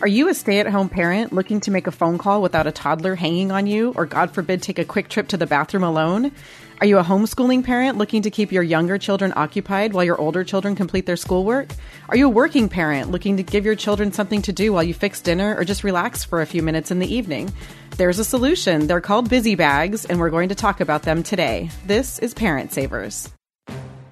Are you a stay at home parent looking to make a phone call without a toddler hanging on you, or God forbid, take a quick trip to the bathroom alone? Are you a homeschooling parent looking to keep your younger children occupied while your older children complete their schoolwork? Are you a working parent looking to give your children something to do while you fix dinner or just relax for a few minutes in the evening? There's a solution. They're called Busy Bags, and we're going to talk about them today. This is Parent Savers.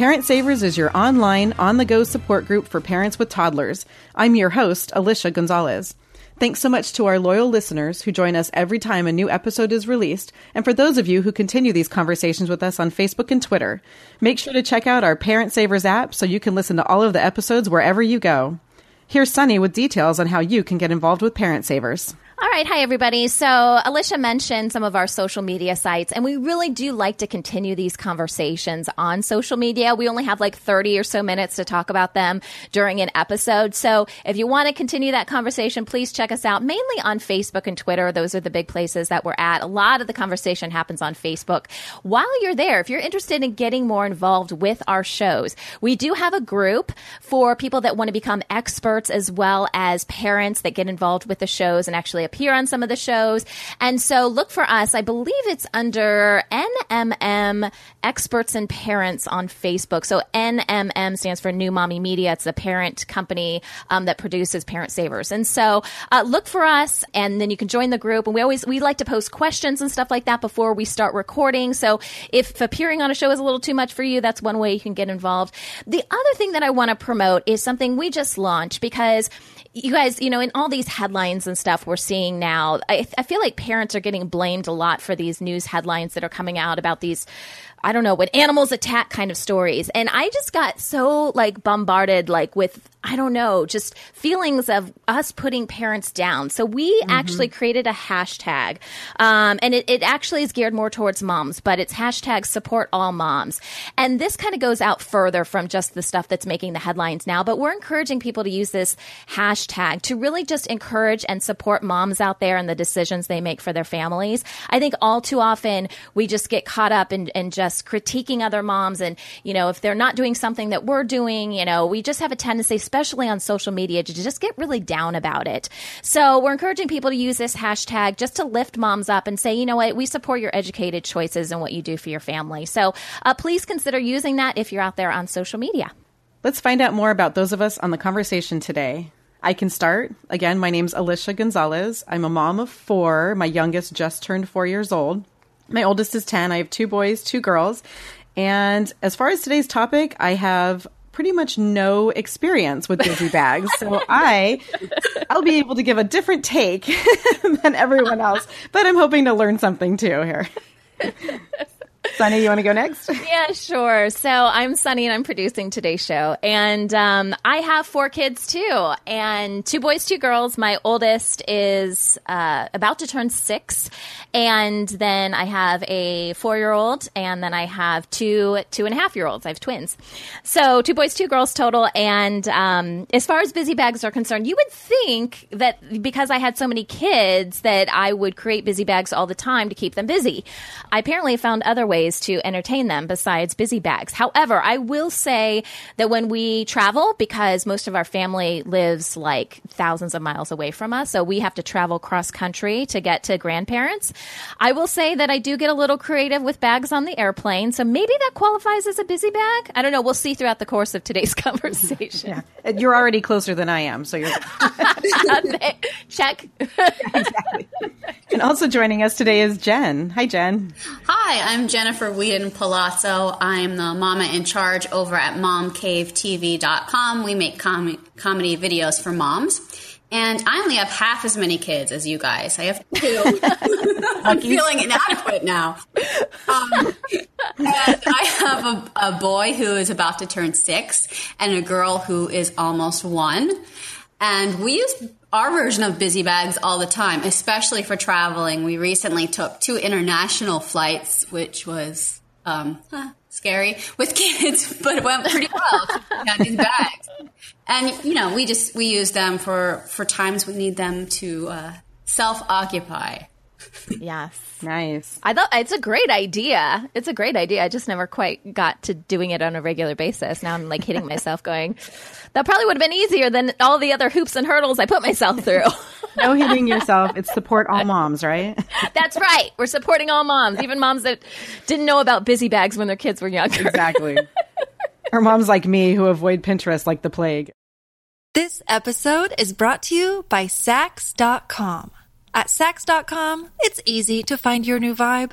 Parent Savers is your online, on the go support group for parents with toddlers. I'm your host, Alicia Gonzalez. Thanks so much to our loyal listeners who join us every time a new episode is released, and for those of you who continue these conversations with us on Facebook and Twitter. Make sure to check out our Parent Savers app so you can listen to all of the episodes wherever you go. Here's Sunny with details on how you can get involved with Parent Savers. All right. Hi, everybody. So, Alicia mentioned some of our social media sites, and we really do like to continue these conversations on social media. We only have like 30 or so minutes to talk about them during an episode. So, if you want to continue that conversation, please check us out mainly on Facebook and Twitter. Those are the big places that we're at. A lot of the conversation happens on Facebook. While you're there, if you're interested in getting more involved with our shows, we do have a group for people that want to become experts as well as parents that get involved with the shows and actually appear on some of the shows. And so look for us. I believe it's under NMM Experts and Parents on Facebook. So NMM stands for New Mommy Media. It's the parent company um, that produces Parent Savers. And so uh, look for us, and then you can join the group. And we always we like to post questions and stuff like that before we start recording. So if appearing on a show is a little too much for you, that's one way you can get involved. The other thing that I want to promote is something we just launched because you guys, you know, in all these headlines and stuff we're seeing now, I, I, feel like parents are getting blamed a lot for these news headlines that are coming out about these, I don't know, when animals attack kind of stories. And I just got so like bombarded, like with, I don't know, just feelings of us putting parents down. So we mm-hmm. actually created a hashtag, um, and it, it actually is geared more towards moms, but it's hashtag support all moms. And this kind of goes out further from just the stuff that's making the headlines now, but we're encouraging people to use this hashtag to really just encourage and support moms out there and the decisions they make for their families. I think all too often we just get caught up in, in just critiquing other moms and, you know, if they're not doing something that we're doing, you know, we just have a tendency, especially on social media, to just get really down about it. So we're encouraging people to use this hashtag just to lift moms up and say, you know what, we support your educated choices and what you do for your family. So uh, please consider using that if you're out there on social media. Let's find out more about those of us on the conversation today. I can start. Again, my name's Alicia Gonzalez. I'm a mom of four. My youngest just turned four years old. My oldest is 10. I have two boys, two girls. And as far as today's topic, I have pretty much no experience with busy bags. So I I'll be able to give a different take than everyone else, but I'm hoping to learn something too here. Sunny, you want to go next? Yeah, sure. So I'm Sunny and I'm producing today's show. And um, I have four kids too, and two boys, two girls. My oldest is uh, about to turn six. And then I have a four year old, and then I have two two and a half year olds. I have twins. So two boys, two girls total. And um, as far as busy bags are concerned, you would think that because I had so many kids that I would create busy bags all the time to keep them busy. I apparently found other ways ways to entertain them besides busy bags. However, I will say that when we travel, because most of our family lives like thousands of miles away from us, so we have to travel cross country to get to grandparents, I will say that I do get a little creative with bags on the airplane. So maybe that qualifies as a busy bag. I don't know. We'll see throughout the course of today's conversation. Yeah. You're already closer than I am, so you're. Check. exactly. And also joining us today is Jen. Hi, Jen. Hi, I'm Jennifer Whedon Palazzo. I'm the mama in charge over at momcavetv.com. We make com- comedy videos for moms. And I only have half as many kids as you guys. I have two. I'm feeling inadequate now. Um, I have a, a boy who is about to turn six and a girl who is almost one. And we use our version of busy bags all the time, especially for traveling. We recently took two international flights, which was um, huh, scary with kids, but it went pretty well. we had these bags, and you know, we just we use them for for times we need them to uh, self occupy. Yes. Nice. I thought it's a great idea. It's a great idea. I just never quite got to doing it on a regular basis. Now I'm like hitting myself going, that probably would have been easier than all the other hoops and hurdles I put myself through. no hitting yourself. It's support all moms, right? That's right. We're supporting all moms, even moms that didn't know about busy bags when their kids were younger. Exactly. or moms like me who avoid Pinterest like the plague. This episode is brought to you by Saks.com. At Saks.com, it's easy to find your new vibe.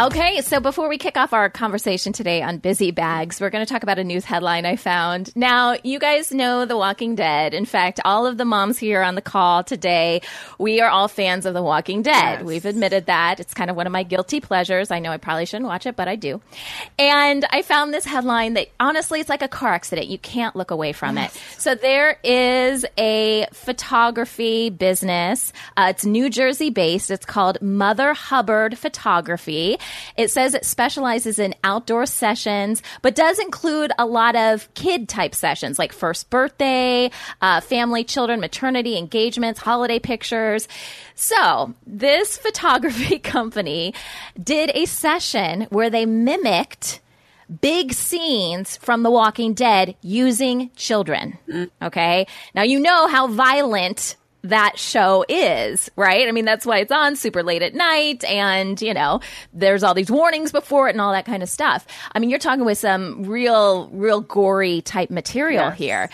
Okay, so before we kick off our conversation today on busy bags, we're going to talk about a news headline I found. Now, you guys know The Walking Dead. In fact, all of the moms here on the call today, we are all fans of The Walking Dead. Yes. We've admitted that. It's kind of one of my guilty pleasures. I know I probably shouldn't watch it, but I do. And I found this headline that honestly, it's like a car accident. You can't look away from yes. it. So there is a photography business. Uh, it's New Jersey based. It's called Mother Hubbard Photography. It says it specializes in outdoor sessions, but does include a lot of kid type sessions like first birthday, uh, family, children, maternity, engagements, holiday pictures. So this photography company did a session where they mimicked big scenes from The Walking Dead using children. Mm. Okay. Now, you know how violent that show is, right? I mean, that's why it's on super late at night and, you know, there's all these warnings before it and all that kind of stuff. I mean, you're talking with some real, real gory type material yes. here.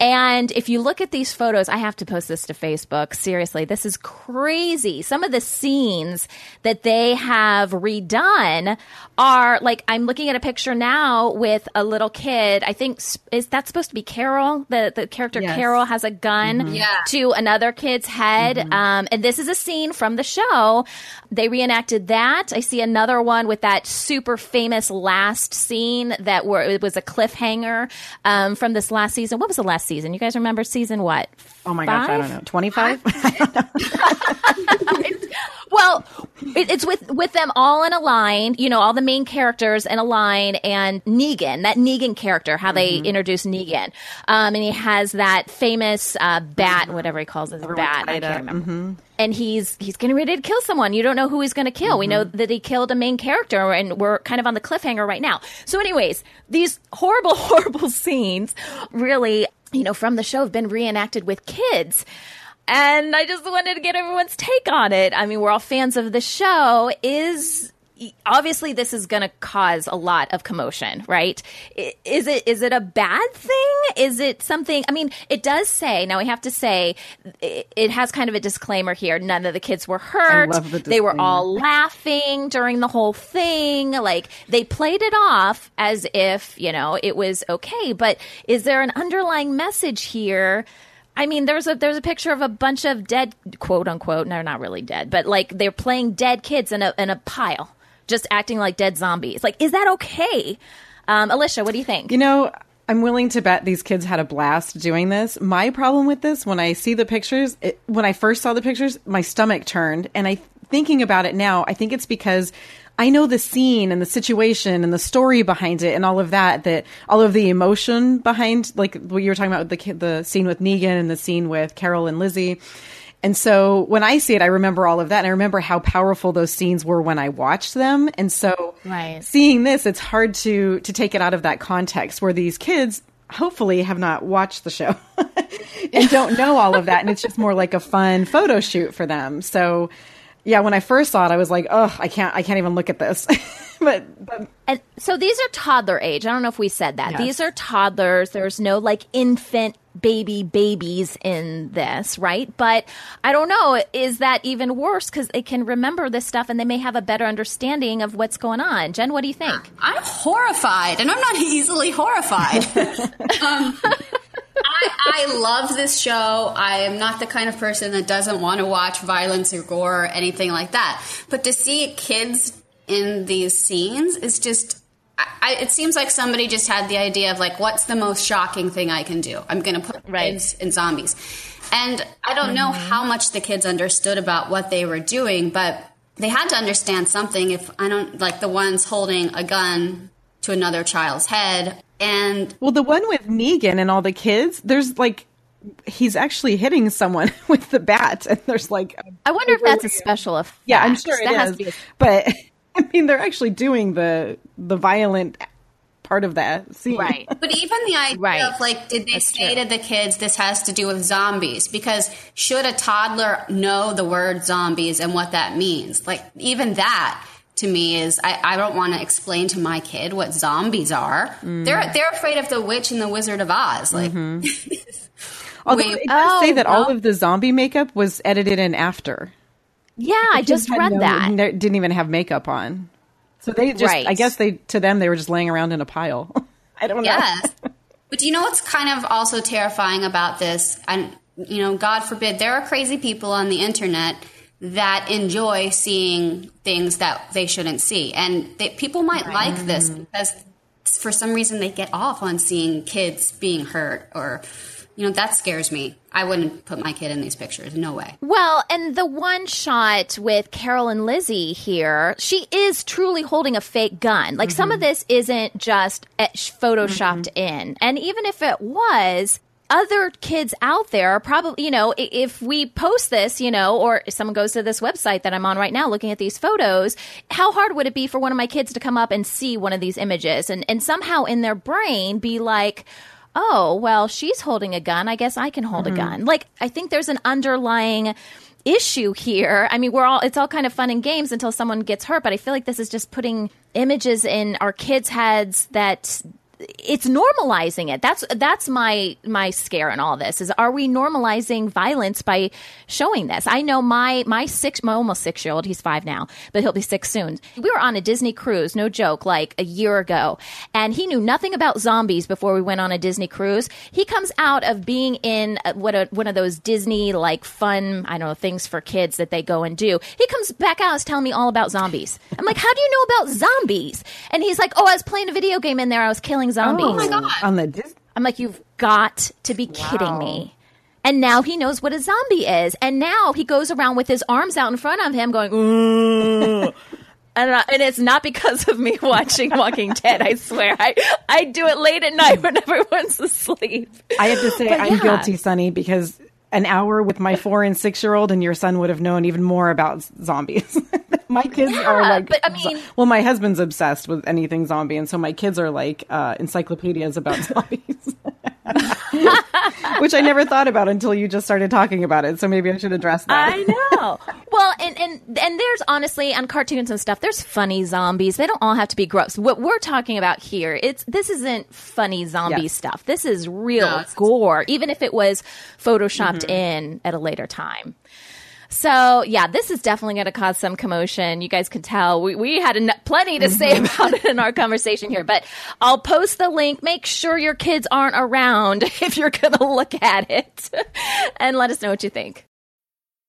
And if you look at these photos, I have to post this to Facebook. Seriously, this is crazy. Some of the scenes that they have redone are like I'm looking at a picture now with a little kid. I think is that supposed to be Carol? The the character yes. Carol has a gun mm-hmm. yeah. to another kid's head. Mm-hmm. Um, and this is a scene from the show. They reenacted that. I see another one with that super famous last scene that were it was a cliffhanger um, from this last season. What was the last season? You guys remember season what? Oh my Five? gosh, I don't know. Twenty five. well, it, it's with with them all in a line. You know, all the main characters in a line, and Negan, that Negan character, how mm-hmm. they introduce Negan, um, and he has that famous uh, bat, whatever he calls his bat. I can't remember. Mm-hmm. And he's he's getting ready to kill someone. You don't know who he's going to kill. Mm-hmm. We know mm-hmm. that he killed a main character, and we're kind of on the cliffhanger right now. So, anyways, these horrible, horrible scenes really you know, from the show have been reenacted with kids. And I just wanted to get everyone's take on it. I mean, we're all fans of the show. Is obviously this is going to cause a lot of commotion, right? Is it is it a bad thing? Is it something? I mean, it does say. Now we have to say it has kind of a disclaimer here. None of the kids were hurt. The they were all laughing during the whole thing. Like they played it off as if you know it was okay. But is there an underlying message here? I mean, there's a there's a picture of a bunch of dead quote unquote. No, not really dead, but like they're playing dead kids in a in a pile just acting like dead zombies. Like, is that okay? Um, Alicia, what do you think? You know, I'm willing to bet these kids had a blast doing this. My problem with this, when I see the pictures, it, when I first saw the pictures, my stomach turned. And I, thinking about it now, I think it's because I know the scene and the situation and the story behind it and all of that, that all of the emotion behind, like what you were talking about, with the, the scene with Negan and the scene with Carol and Lizzie. And so when I see it, I remember all of that. And I remember how powerful those scenes were when I watched them. And so Right. seeing this, it's hard to, to take it out of that context where these kids hopefully have not watched the show and don't know all of that. And it's just more like a fun photo shoot for them. So yeah, when I first saw it, I was like, oh, I can't, I can't even look at this. but, but And so these are toddler age. I don't know if we said that. Yes. These are toddlers. There's no like infant baby babies in this, right? But I don't know. Is that even worse because they can remember this stuff and they may have a better understanding of what's going on? Jen, what do you think? I'm horrified, and I'm not easily horrified. um, I, I love this show. I am not the kind of person that doesn't want to watch violence or gore or anything like that. But to see kids in these scenes is just. I, it seems like somebody just had the idea of like, what's the most shocking thing I can do? I'm going to put Right. kids in zombies, and I don't know mm-hmm. how much the kids understood about what they were doing, but they had to understand something. If I don't like the ones holding a gun to another child's head, and well, the one with Negan and all the kids, there's like, he's actually hitting someone with the bat. And there's like, a- I wonder if that's a special effect. yeah, I'm sure it has is. to be a- But I mean, they're actually doing the, the violent part of that scene. right. but even the idea Right. of like, did they That's say true. to the kids this has to do with zombies? Because should a toddler know the word zombies and what that means? Like even that. To me, is I, I don't want to explain to my kid what zombies are. Mm. They're they're afraid of the witch and the Wizard of Oz. Like Although Wait, it does say oh, that all of the zombie makeup was edited in after. Yeah, I just read no- that. no- didn't even have makeup on. So they just, Right. I guess they, to them, they were just laying around in a pile. I don't know. Yes. But do you know what's kind of also terrifying about this? And, you know, God forbid, there are crazy people on the internet that enjoy seeing things that they shouldn't see. And they, people might like this mm-hmm. because for some reason they get off on seeing kids being hurt or, you know, that scares me. I wouldn't put my kid in these pictures. No way. Well, and the one shot with Carol and Lizzie here, she is truly holding a fake gun. Like some of mm-hmm. this isn't just eh, et- photoshopped mm-hmm. in. And even if it was, other kids out there are probably, you know, if we post this, you know, or if someone goes to this website that I'm on right now looking at these photos, how hard would it be for one of my kids to come up and see one of these images and, and somehow in their brain be like, oh, well, she's holding a gun. I guess I can hold a mm-hmm. gun. Like, I think there's an underlying issue here. I mean, we're all, it's all kind of fun and games until someone gets hurt, but I feel like this is just putting images in our kids' heads that it's normalizing it. That's that's my my scare in all this is are we normalizing violence by showing this? I know my my six my almost six year old he's five now, but he'll be six soon. We were on a Disney cruise, no joke, like a year ago, and he knew nothing about zombies before we went on a Disney cruise. He comes out of being in uh, what a, one of those Disney like fun I don't know things for kids that they go and do. He comes back out and is telling me all about zombies. I'm like, how do you know about zombies? And he's like, oh, I was playing a video game in there. I was killing zombies. Oh my God. On the Dis- I'm like, you've got to be kidding me. And now he knows what a zombie is. And now he goes around with his arms out in front of him going, and, uh, and it's not because of me watching Walking Dead, I swear. I, I do it late at night when everyone's asleep. I have to say, But I'm yeah. guilty, Sunny, because an hour with my four and six year old, and your son would have known even more about zombies. my kids are like, but I mean- well, my husband's obsessed with anything zombie, and so my kids are like uh, encyclopedias about zombies. Which I never thought about until you just started talking about it. So maybe I should address that. I know. well, and, and and there's honestly on cartoons and stuff. There's funny zombies. They don't all have to be gross. What we're talking about here, it's this isn't funny zombie Yes. stuff. This is real No, gore, even if it was photoshopped mm-hmm. in at a later time. So yeah, this is definitely going to cause some commotion. You guys can tell we, we had en- plenty to say mm-hmm. about it in our conversation here, but I'll post the link. Make sure your kids aren't around if you're going to look at it and let us know what you think.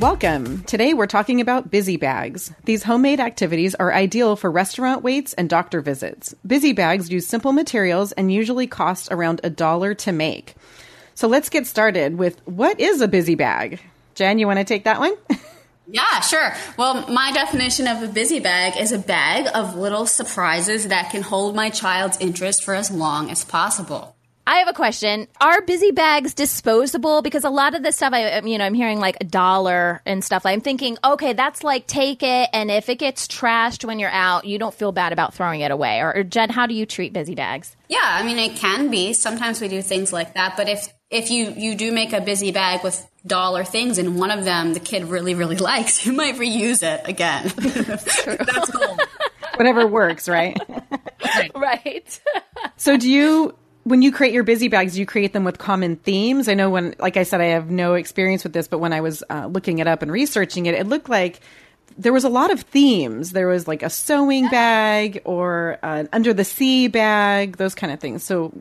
Welcome. Today we're talking about busy bags. These homemade activities are ideal for restaurant waits and doctor visits. Busy bags use simple materials and usually cost around a dollar to make. So let's get started with what is a busy bag? Jen, you want to take that one? Yeah, sure. Well, my definition of a busy bag is a bag of little surprises that can hold my child's interest for as long as possible. I have a question. Are busy bags disposable? Because a lot of the stuff I, um, you know, I'm hearing like a dollar and stuff. I'm thinking, okay, that's like take it, and if it gets trashed when you're out, you don't feel bad about throwing it away. Or, or Jen, how do you treat busy bags? Yeah, I mean, it can be. Sometimes we do things like that, but if if you you do make a busy bag with dollar things and one of them the kid really really likes, you might reuse it again. That's cool. Whatever works, right? Right. so do you when you create your busy bags, you create them with common themes? I know when, like I said, I have no experience with this, but when I was uh, looking it up and researching it, it looked like there was a lot of themes. There was like a sewing bag or an under the sea bag, those kind of things. So,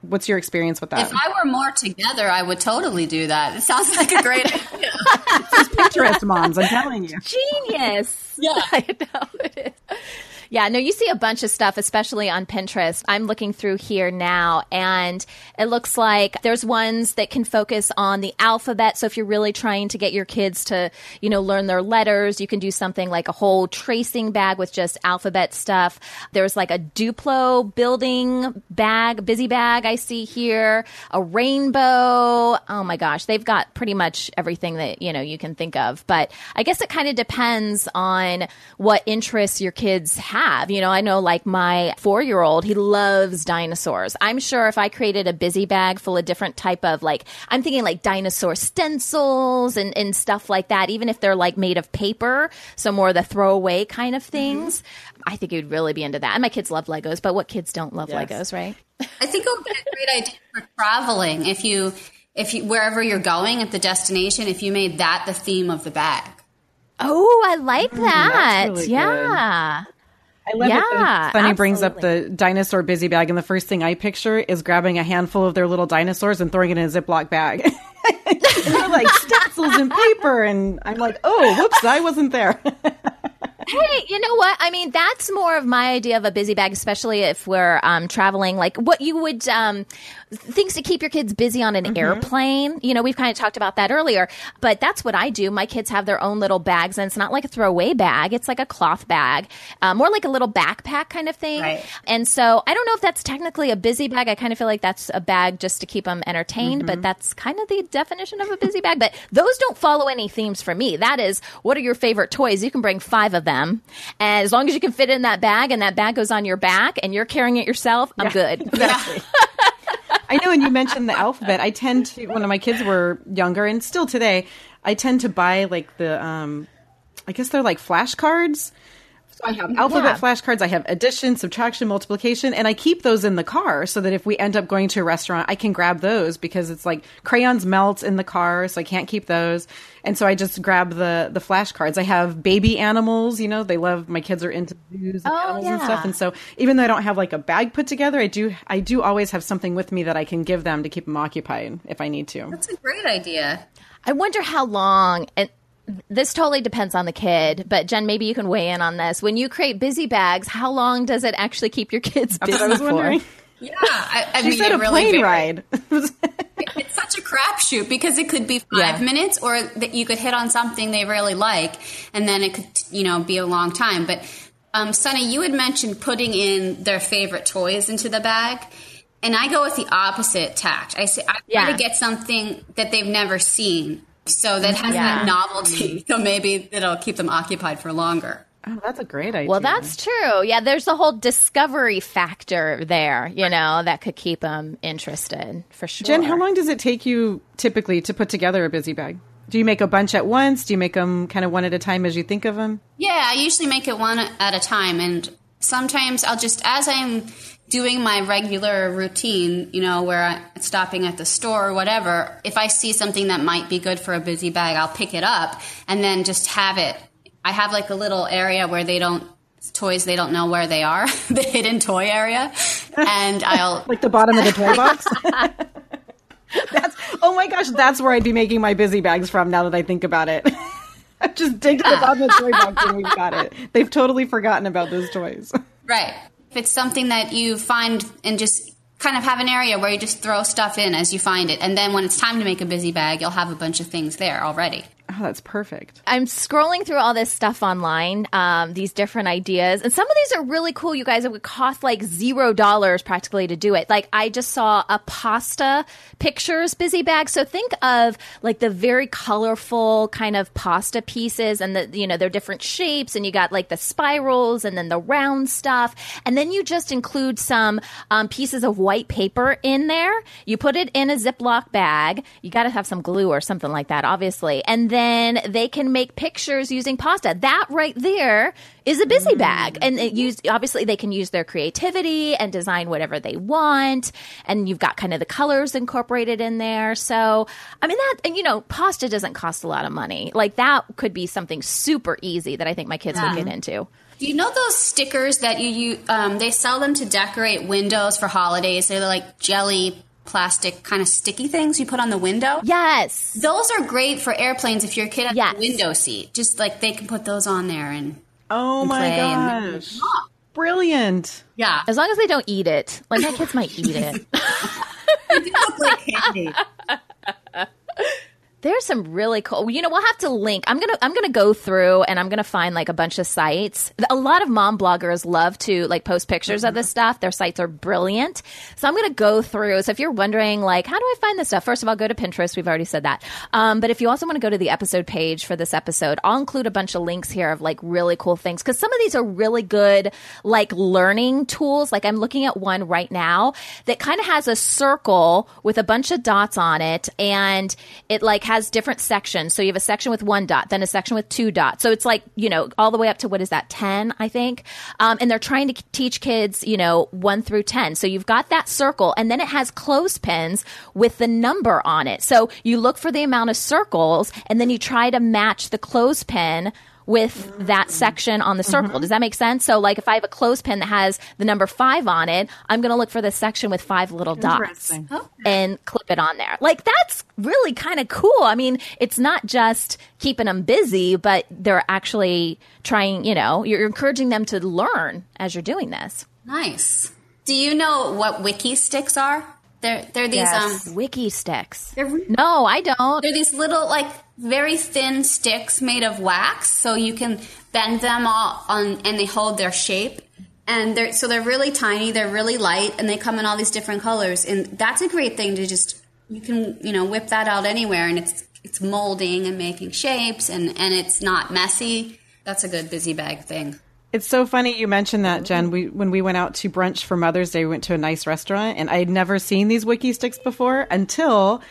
what's your experience with that? If I were more together, I would totally do that. It sounds like a great idea. Pinterest moms, I'm telling you. Genius. Yeah. I know it is. Yeah, no, you see a bunch of stuff, especially on Pinterest. I'm looking through here now, and it looks like there's ones that can focus on the alphabet. So if you're really trying to get your kids to, you know, learn their letters, you can do something like a whole tracing bag with just alphabet stuff. There's like a Duplo building bag, busy bag I see here, a rainbow. Oh my gosh, they've got pretty much everything that, you know, you can think of. But I guess it kind of depends on what interests your kids have have. You know, I know like my four year old, he loves dinosaurs. I'm sure if I created a busy bag full of different type of like, I'm thinking like dinosaur stencils and, and stuff like that, even if they're like made of paper, so more the throwaway kind of things, mm-hmm. I think he would really be into that. And my kids love Legos, but what kids don't love yes. Legos, right? I think it would be a great idea for traveling if you, if you, wherever you're going at the destination, if you made that the theme of the bag. Oh, I like that. Mm, really yeah. Good. I love yeah, it. Sunny brings up the dinosaur busy bag, and the first thing I picture is grabbing a handful of their little dinosaurs and throwing it in a Ziploc bag. they're like stencils and paper, and I'm like, oh, whoops, I wasn't there. hey, you know what? I mean, that's more of my idea of a busy bag, especially if we're um, traveling. Like what you would um, things to keep your kids busy on an mm-hmm. airplane. You know, we've kind of talked about that earlier, but that's what I do. My kids have their own little bags, and it's not like a throwaway bag; it's like a cloth bag, uh, more like a little backpack kind of thing. Right. And so, I don't know if that's technically a busy bag. I kind of feel like that's a bag just to keep them entertained, mm-hmm. but that's kind of the definition of a busy bag. But those don't follow any themes for me. That is, what are your favorite toys? You can bring five of them, and as long as you can fit in that bag, and that bag goes on your back, and you're carrying it yourself, I'm yeah. good. Exactly. I know, and you mentioned the alphabet. I tend to, when my kids were younger, and still today, I tend to buy like the, um, I guess they're like flashcards. So I have alphabet yeah. flashcards. I have addition, subtraction, multiplication, and I keep those in the car so that if we end up going to a restaurant, I can grab those because it's like crayons melt in the car, so I can't keep those. And so I just grab the the flashcards. I have baby animals. You know, they love. My kids are into zoos and oh, animals yeah. and stuff. And so even though I don't have like a bag put together, I do I do always have something with me that I can give them to keep them occupied if I need to. That's a great idea. I wonder how long and this totally depends on the kid, but Jen, maybe you can weigh in on this. When you create busy bags, how long does it actually keep your kids busy I was wondering. for? Yeah, I, I she mean, said a really plane ride. it's such a crapshoot because it could be five yeah. minutes, or that you could hit on something they really like, and then it could, you know, be a long time. But um, Sunny, you had mentioned putting in their favorite toys into the bag. And I go with the opposite tact. I say I try yeah. to get something that they've never seen so that has yeah. that novelty. So maybe it'll keep them occupied for longer. Oh, that's a great idea. Well, that's true. Yeah, there's a whole discovery factor there, you know, that could keep them interested for sure. Jen, how long does it take you typically to put together a busy bag? Do you make a bunch at once? Do you make them kind of one at a time as you think of them? Yeah, I usually make it one at a time. And sometimes I'll just, as I'm doing my regular routine, you know, where I'm stopping at the store or whatever, if I see something that might be good for a busy bag, I'll pick it up and then just have it. I have like a little area where they don't, toys, they don't know where they are, the hidden toy area. And I'll. like the bottom of the toy box? that's, oh my gosh, that's where I'd be making my busy bags from now that I think about it. I just dig to the bottom of the toy box and we've got it. They've totally forgotten about those toys. Right. If it's something that you find and just kind of have an area where you just throw stuff in as you find it. And then when it's time to make a busy bag, you'll have a bunch of things there already. Oh, that's perfect. I'm scrolling through all this stuff online, um, these different ideas, and some of these are really cool. You guys, it would cost like zero dollars practically to do it. Like I just saw a pasta pictures busy bag. So think of like the very colorful kind of pasta pieces, and the you know they're different shapes, and you got like the spirals, and then the round stuff, and then you just include some um, pieces of white paper in there. You put it in a Ziploc bag. You got to have some glue or something like that, obviously, and then then they can make pictures using pasta. That right there is a busy bag. And it use, obviously they can use their creativity and design whatever they want. And you've got kind of the colors incorporated in there. So, I mean, that, and you know, pasta doesn't cost a lot of money. Like that could be something super easy that I think my kids would get into. Do you know those stickers that you, you um, they sell them to decorate windows for holidays? They're like jelly plastic kind of sticky things you put on the window. Yes. Those are great for airplanes if your kid has Yes. a window seat. Just like they can put those on there and Oh and my play and- gosh. Brilliant. yeah. As long as they don't eat it. Like my kids might eat it. They do look like candy. There's some really cool. You know, we'll have to link. I'm gonna I'm gonna go through and I'm gonna find like a bunch of sites. A lot of mom bloggers love to like post pictures of this stuff. Their sites are brilliant. So I'm gonna go through. So if you're wondering like how do I find this stuff, first of all, go to Pinterest. We've already said that. Um, but if you also want to go to the episode page for this episode, I'll include a bunch of links here of like really cool things because some of these are really good like learning tools. Like I'm looking at one right now that kind of has a circle with a bunch of dots on it and it like has different sections. So you have a section with one dot, then a section with two dots. So it's like, you know, all the way up to what is that, 10, I think. Um, and they're trying to teach kids, you know, one through 10. So you've got that circle and then it has clothespins with the number on it. So you look for the amount of circles and then you try to match the clothespin with that section on the circle. Mm-hmm. Does that make sense? So, like, if I have a clothespin that has the number five on it, I'm going to look for the section with five little dots and clip it on there. Like, that's really kind of cool. I mean, it's not just keeping them busy, but they're actually trying, you know, you're encouraging them to learn as you're doing this. Nice. Do you know what Wikki Stix are? They're they're these um Wikki Stix. re- No, I don't. they're these little like very thin sticks made of wax, so you can bend them all on and they hold their shape. And they're so they're really tiny, they're really light, and they come in all these different colors. And that's a great thing to just you can you know whip that out anywhere, and it's it's molding and making shapes, and and it's not messy. That's a good busy bag thing. It's so funny you mentioned that, Jen. Mm-hmm. We when we went out to brunch for Mother's Day, we went to a nice restaurant, and I had never seen these Wikki Stix before until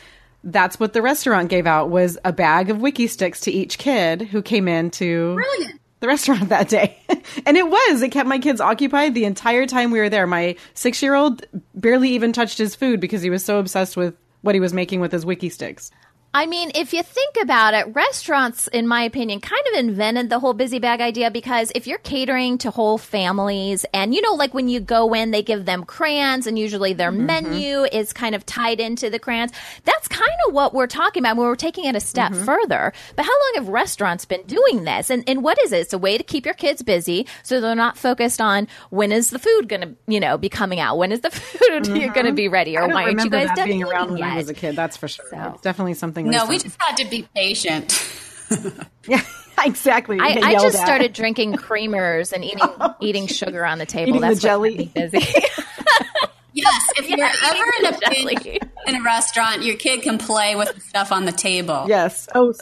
that's what the restaurant gave out was a bag of Wikki Stix to each kid who came in to Brilliant. the restaurant that day. and it was. It kept my kids occupied the entire time we were there. My six year old barely even touched his food because he was so obsessed with what he was making with his Wikki Stix. I mean, if you think about it, restaurants, in my opinion, kind of invented the whole busy bag idea because if you're catering to whole families and, you know, like when you go in, they give them crayons and usually their mm-hmm. menu is kind of tied into the crayons. That's kind of what we're talking about when we're taking it a step mm-hmm. further. But how long have restaurants been doing this? And, and what is it? It's a way to keep your kids busy so they're not focused on when is the food going to, you know, be coming out? When is the food going to mm-hmm. be ready? Or why aren't you guys that done being eating around when yet? I was a kid. That's for sure. So- It's definitely something. No, we just had to be patient. yeah, exactly. I, I just at. started drinking creamers and eating oh, eating sugar on the table. Eating the That's what jelly. busy. Yes, if you're ever in a Jelly. in a restaurant, your kid can play with the stuff on the table. Yes. Oh,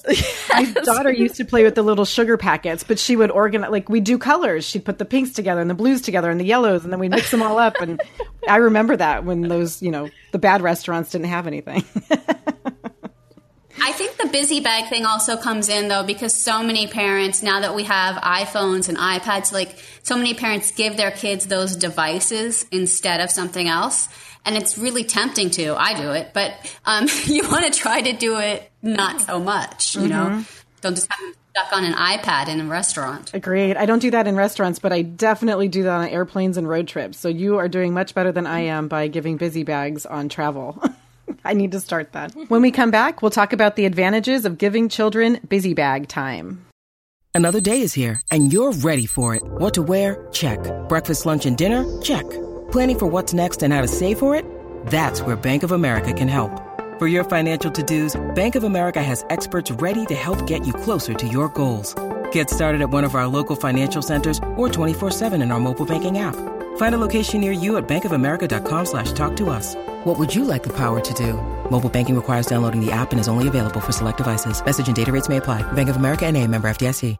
my daughter used to play with the little sugar packets, but she would organize, like, we do colors. She'd put the pinks together and the blues together and the yellows, and then we'd mix them all up. And I remember that when those, you know, the bad restaurants didn't have anything. I think the busy bag thing also comes in though because so many parents now that we have iPhones and iPads like so many parents give their kids those devices instead of something else and it's really tempting to. I do it but um, you want to try to do it not so much you mm-hmm. know don't just have them stuck on an iPad in a restaurant. Agreed. I don't do that in restaurants but I definitely do that on airplanes and road trips. So you are doing much better than I am by giving busy bags on travel I need to start that. When we come back, we'll talk about the advantages of giving children busy bag time. Another day is here, and you're ready for it. What to wear? Check. Breakfast, lunch, and dinner? Check. Planning for what's next and how to save for it? That's where Bank of America can help. For your financial to dos, Bank of America has experts ready to help get you closer to your goals. Get started at one of our local financial centers or 24 7 in our mobile banking app. Find a location near you at bankofamerica.com slash talk to us. What would you like the power to do? Mobile banking requires downloading the app and is only available for select devices. Message and data rates may apply. Bank of America and a member FDIC.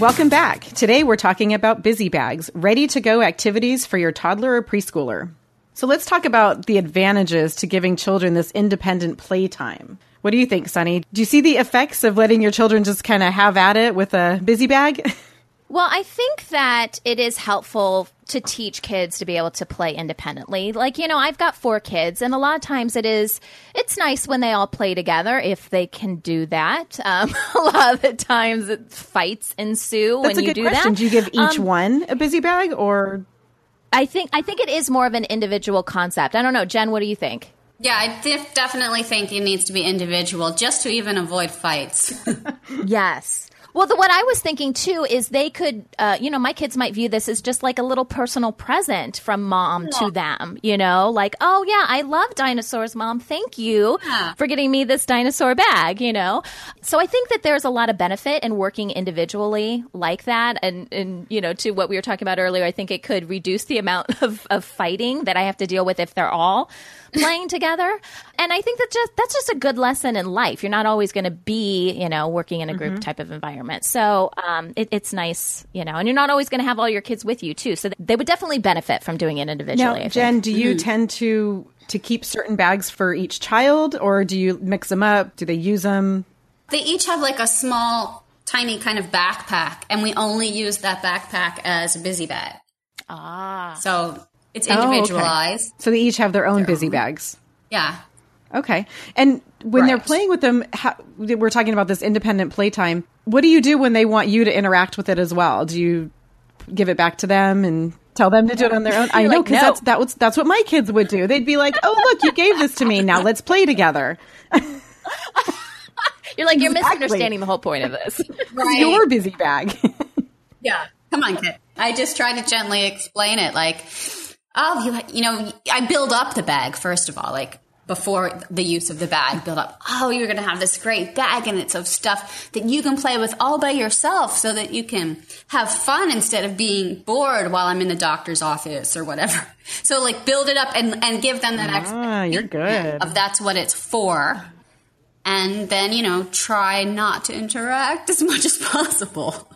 Welcome back. Today we're talking about busy bags, ready to go activities for your toddler or preschooler. So let's talk about the advantages to giving children this independent playtime. What do you think, Sunny? Do you see the effects of letting your children just kind of have at it with a busy bag? Well, I think that it is helpful to teach kids to be able to play independently. Like, you know, I've got four kids, and a lot of times it is, it's nice when they all play together if they can do that. Um, a lot of the times fights ensue That's when you do question. that. Do you give each um, one a busy bag or? I think, I think it is more of an individual concept. I don't know. Jen, what do you think? Yeah, I def- definitely think it needs to be individual just to even avoid fights. yes. Well, the, what I was thinking too is they could, uh, you know, my kids might view this as just like a little personal present from mom yeah. to them, you know, like, oh yeah, I love dinosaurs, mom. Thank you yeah. for getting me this dinosaur bag, you know. So I think that there's a lot of benefit in working individually like that. And, and you know, to what we were talking about earlier, I think it could reduce the amount of, of fighting that I have to deal with if they're all playing together. And I think that just that's just a good lesson in life. You're not always going to be, you know, working in a group mm-hmm. type of environment. So um, it, it's nice, you know, and you're not always going to have all your kids with you too. So they would definitely benefit from doing it individually. Now, Jen, do you mm-hmm. tend to to keep certain bags for each child, or do you mix them up? Do they use them? They each have like a small, tiny kind of backpack, and we only use that backpack as a busy bag. Ah. So it's individualized. Oh, okay. So they each have their own their busy own. bags. Yeah. Okay. And when right. they're playing with them, how, we're talking about this independent playtime. What do you do when they want you to interact with it as well? Do you give it back to them and tell them to do it on their own? I know because like, no. that's that was that's what my kids would do. They'd be like, "Oh, look, you gave this to me. Now let's play together." you're like you're misunderstanding the whole point of this. Right. Your busy bag. yeah. Come on, kid. I just try to gently explain it like oh, you, you know, I build up the bag, first of all, like before the use of the bag, build up, oh, you're going to have this great bag and it's of stuff that you can play with all by yourself so that you can have fun instead of being bored while I'm in the doctor's office or whatever. So like build it up and, and give them that ah, you're good. of that's what it's for. And then, you know, try not to interact as much as possible.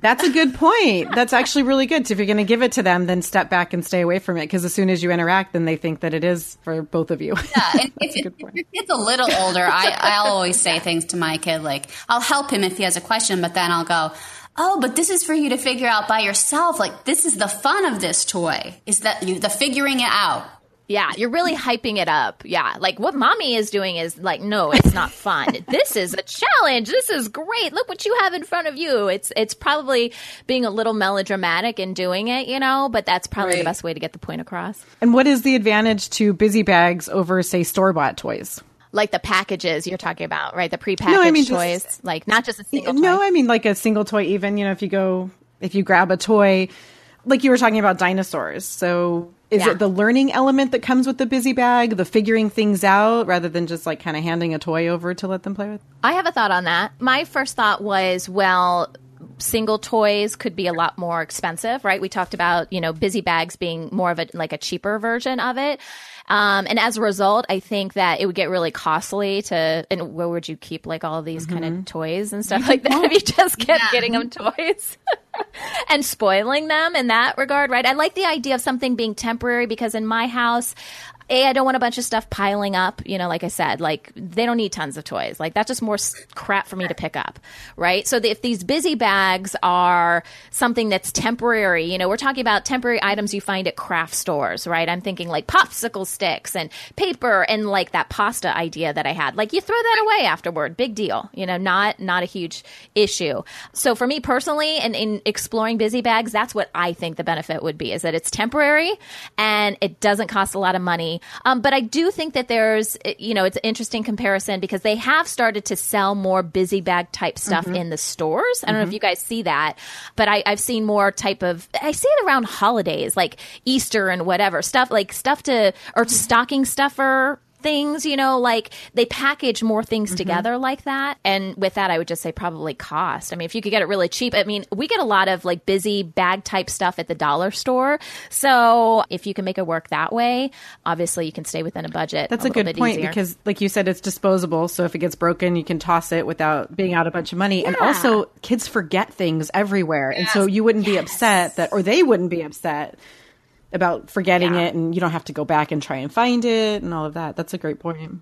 That's a good point. That's actually really good. So if you're going to give it to them, then step back and stay away from it because as soon as you interact, then they think that it is for both of you. Yeah, and if, if, if your kid's a little older, I, I'll always say things to my kid like, I'll help him if he has a question, but then I'll go, oh, but this is for you to figure out by yourself. Like, this is the fun of this toy, is that you, the figuring it out. Yeah, you're really hyping it up. Yeah, like what mommy is doing is like, no, it's not fun. this is a challenge. This is great. Look what you have in front of you. It's it's probably being a little melodramatic in doing it, you know, but that's probably right. the best way to get the point across. And what is the advantage to busy bags over, say, store bought toys? Like the packages you're talking about, right? The prepackaged no, I mean, toys, just, like not just a single. No, toy. I mean like a single toy. Even you know, if you go, if you grab a toy, like you were talking about dinosaurs, so is yeah. it the learning element that comes with the busy bag, the figuring things out rather than just like kind of handing a toy over to let them play with? I have a thought on that. My first thought was, well, single toys could be a lot more expensive, right? We talked about, you know, busy bags being more of a like a cheaper version of it. Um, and as a result, I think that it would get really costly to, and where would you keep like all these kind of toys and stuff like that if you just kept getting them toys and spoiling them in that regard, right? I like the idea of something being temporary because in my house, a, I don't want a bunch of stuff piling up. You know, like I said, like they don't need tons of toys. Like that's just more crap for me to pick up, right? So the, if these busy bags are something that's temporary, you know, we're talking about temporary items you find at craft stores, right? I'm thinking like popsicle sticks and paper and like that pasta idea that I had. Like you throw that away afterward, big deal. You know, not not a huge issue. So for me personally, and in exploring busy bags, that's what I think the benefit would be: is that it's temporary and it doesn't cost a lot of money. Um, but I do think that there's, eh, you know, it's an interesting comparison because they have started to sell more busy bag type stuff mm-hmm. in the stores. I don't know if mm-hmm. you guys see that, but I, I've seen more type of, I see it around holidays like Easter and whatever stuff, like stuff to, or mm-hmm. stocking stuffer things, you know, like they package more things mm-hmm. together like that. And with that, I would just say probably cost. I mean, if you could get it really cheap, I mean, we get a lot of like busy bag type stuff at the dollar store. So if you can make it work that way, obviously you can stay within a budget. That's a, little good bit point easier. because, like you said, it's disposable. So if it gets broken, you can toss it without being out a bunch of money. And also, kids forget things everywhere, and so you wouldn't be upset that, or they wouldn't be upset about forgetting Yeah. it, and you don't have to go back and try and find it and all of that. That's a great point.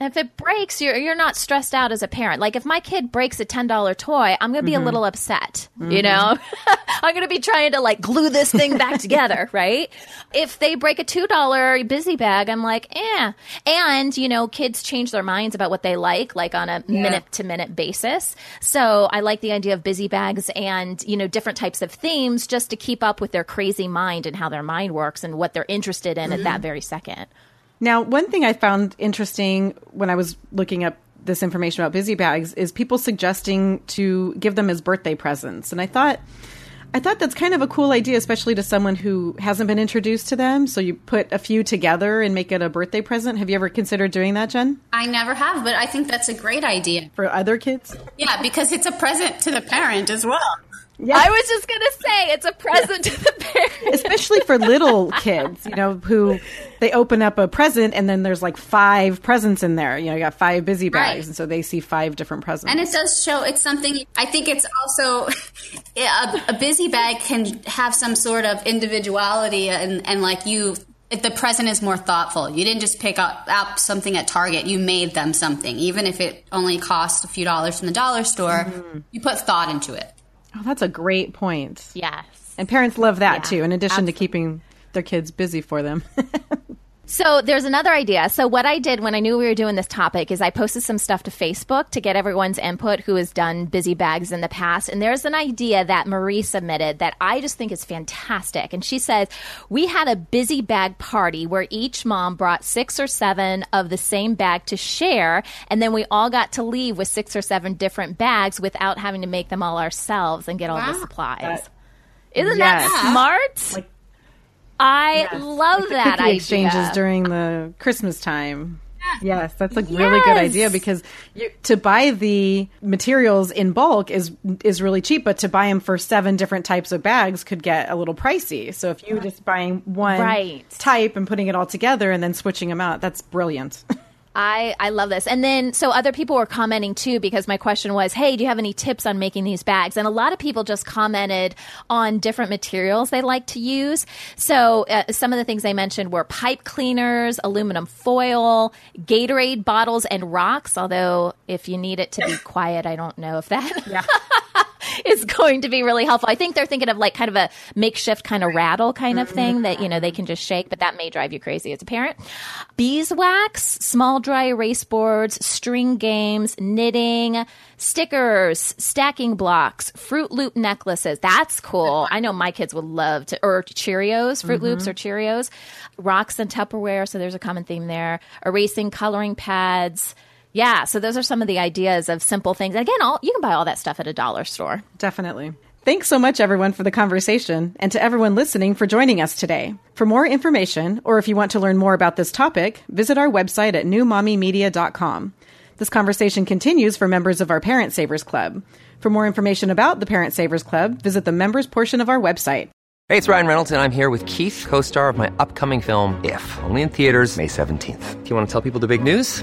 If it breaks, you're you're not stressed out as a parent. Like if my kid breaks a ten dollar toy, I'm gonna be a mm-hmm. little upset. You mm-hmm. know, I'm gonna be trying to like glue this thing back together, right? If they break a two dollar busy bag, I'm like, eh. And you know, kids change their minds about what they like, like on a minute to minute basis. So I like the idea of busy bags and you know different types of themes just to keep up with their crazy mind and how their mind works and what they're interested in at that mm-hmm. very second. Now, one thing I found interesting when I was looking up this information about busy bags is people suggesting to give them as birthday presents. And I thought I thought that's kind of a cool idea, especially to someone who hasn't been introduced to them. So you put a few together and make it a birthday present. Have you ever considered doing that, Jen? I never have, but I think that's a great idea. For other kids? Yeah, because it's a present to the parent as well. I was just gonna say it's a present to the parents. especially for little kids, you know, who they open up a present and then there's like five presents in there. You know, you got five busy bags, Right. and so they see five different presents. And it does show it's something. I think it's also a, a busy bag can have some sort of individuality, and, and like you, if the present is more thoughtful. You didn't just pick up, up something at Target. You made them something, even if it only cost a few dollars from the dollar store. Mm-hmm. You put thought into it. Oh, that's a great point. Yes. And parents love that Yeah, too, in addition to keeping their kids busy for them. So there's another idea. So what I did when I knew we were doing this topic is I posted some stuff to Facebook to get everyone's input who has done busy bags in the past. And there's an idea that Marie submitted that I just think is fantastic. And she says, we had a busy bag party where each mom brought six or seven of the same bag to share. And then we all got to leave with six or seven different bags without having to make them all ourselves and get all the supplies. Isn't Yes. that smart? Like- I love the that idea. exchanges during the Christmas time. Yes, that's a really good idea because you, to buy the materials in bulk is is really cheap, but to buy them for seven different types of bags could get a little pricey. So if you were just buying one Right. type and putting it all together and then switching them out, that's brilliant. I, I love this. And then, so other people were commenting too, because my question was, hey, do you have any tips on making these bags? And a lot of people just commented on different materials they like to use. So uh, some of the things they mentioned were pipe cleaners, aluminum foil, Gatorade bottles, and rocks. Although, if you need it to be quiet, I don't know if that. is going to be really helpful. I think they're thinking of like kind of a makeshift kind of rattle kind of thing that, you know, they can just shake, but that may drive you crazy as a parent. Beeswax, small dry erase boards, string games, knitting, stickers, stacking blocks, Froot Loop necklaces. That's cool. I know my kids would love to, or Cheerios, Froot mm-hmm. Loops or Cheerios, rocks and Tupperware. So there's a common theme there. Erasing, coloring pads. Yeah, so those are some of the ideas of simple things. Again, all you can buy all that stuff at a dollar store. Definitely. Thanks so much, everyone, for the conversation, and to everyone listening for joining us today. For more information, or if you want to learn more about this topic, visit our website at newmommymedia.com. This conversation continues for members of our Parent Savers Club. For more information about the Parent Savers Club, visit the members portion of our website. Hey, it's Ryan Reynolds, and I'm here with Keith, co star of my upcoming film, If, only in theaters, May 17th. Do you want to tell people the big news?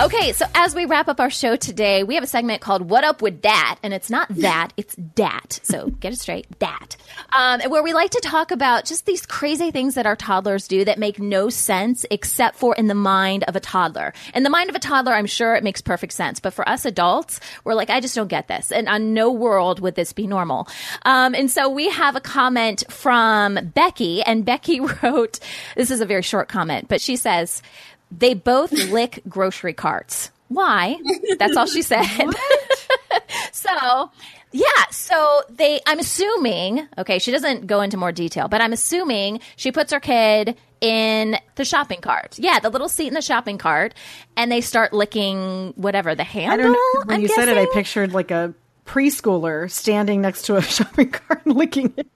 Okay, so as we wrap up our show today, we have a segment called What Up with That? And it's not that, it's dat. So get it straight, dat. Um, where we like to talk about just these crazy things that our toddlers do that make no sense except for in the mind of a toddler. In the mind of a toddler, I'm sure it makes perfect sense. But for us adults, we're like, I just don't get this. And on no world would this be normal. Um, and so we have a comment from Becky, and Becky wrote, this is a very short comment, but she says, they both lick grocery carts. Why? That's all she said. so, yeah, so they, I'm assuming, okay, she doesn't go into more detail, but I'm assuming she puts her kid in the shopping cart. Yeah, the little seat in the shopping cart, and they start licking whatever, the handle? I don't know. When I'm you said it, I pictured like a preschooler standing next to a shopping cart licking it.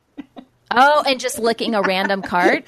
Oh, and just licking a random cart?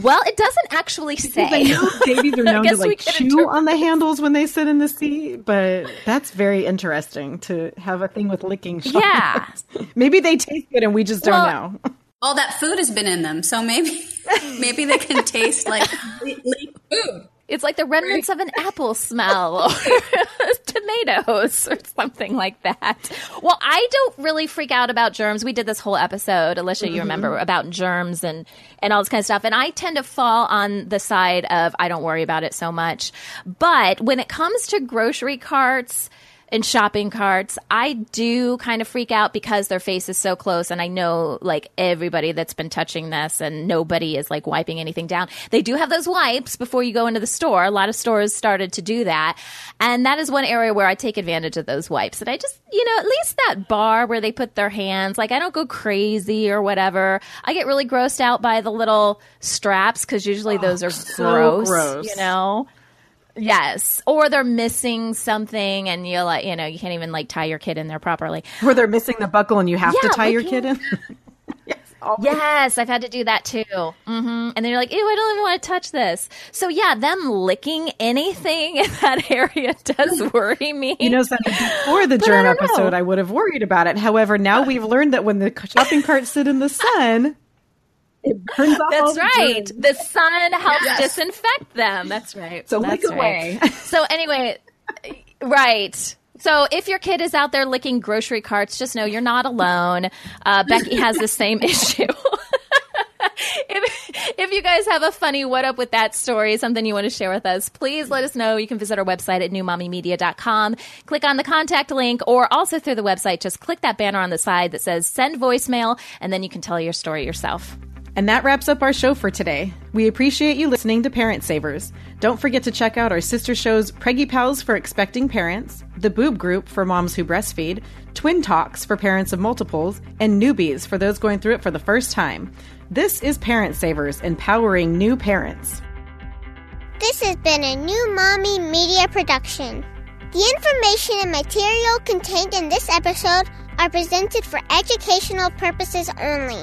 Well, it doesn't actually say. know babies are known to like chew interpret on the handles when they sit in the seat, but that's very interesting to have a thing with licking. shopping Yeah. Maybe they taste good and we just don't Well- know. All that food has been in them, so maybe maybe they can taste like leak food. It's like the remnants of an apple smell or tomatoes or something like that. Well, I don't really freak out about germs. We did this whole episode, Alicia, you mm-hmm. remember about germs and, and all this kind of stuff. And I tend to fall on the side of I don't worry about it so much. But when it comes to grocery carts, and shopping carts, I do kind of freak out because their face is so close and I know like everybody that's been touching this and nobody is like wiping anything down. They do have those wipes before you go into the store. A lot of stores started to do that. And that is one area where I take advantage of those wipes. And I just, you know, at least that bar where they put their hands, like I don't go crazy or whatever. I get really grossed out by the little straps because usually oh, those are gross, gross. you know? Yes, or they're missing something, and you like you know you can't even like tie your kid in there properly. Where they're missing the buckle and you have to tie your like, kid in. Yes, I've had to do that too. hmm And then you're like, ew, I don't even want to touch this. So yeah, them licking anything in that area does worry me. You know, Sandra, before the germ I don't know. episode, I would have worried about it. However, now we've learned that when the shopping carts sit in the sun, it burns off all That's the right. germs. The sun helps disinfect them. That's right. So That's lick right. away. So anyway, right. So if your kid is out there licking grocery carts, just know you're not alone. Uh, Becky has the same issue. if, if you guys have a funny what up with that story, something you want to share with us, please let us know. You can visit our website at newmommymedia.com. Click on the contact link or also through the website, just click that banner on the side that says send voicemail and then you can tell your story yourself. And that wraps up our show for today. We appreciate you listening to Parent Savers. Don't forget to check out our sister shows Preggy Pals for expecting parents, The Boob Group for moms who breastfeed, Twin Talks for parents of multiples, and Newbies for those going through it for the first time. This is Parent Savers, empowering new parents. This has been a new Mommy Media production. The information and material contained in this episode are presented for educational purposes only.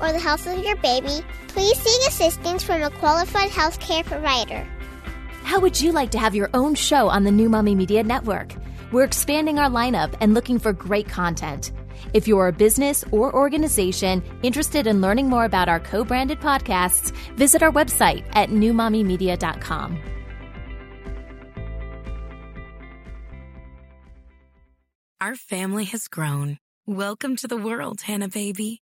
or the health of your baby, please seek assistance from a qualified healthcare provider. How would you like to have your own show on the New Mommy Media Network? We're expanding our lineup and looking for great content. If you're a business or organization interested in learning more about our co branded podcasts, visit our website at newmommymedia.com. Our family has grown. Welcome to the world, Hanna baby.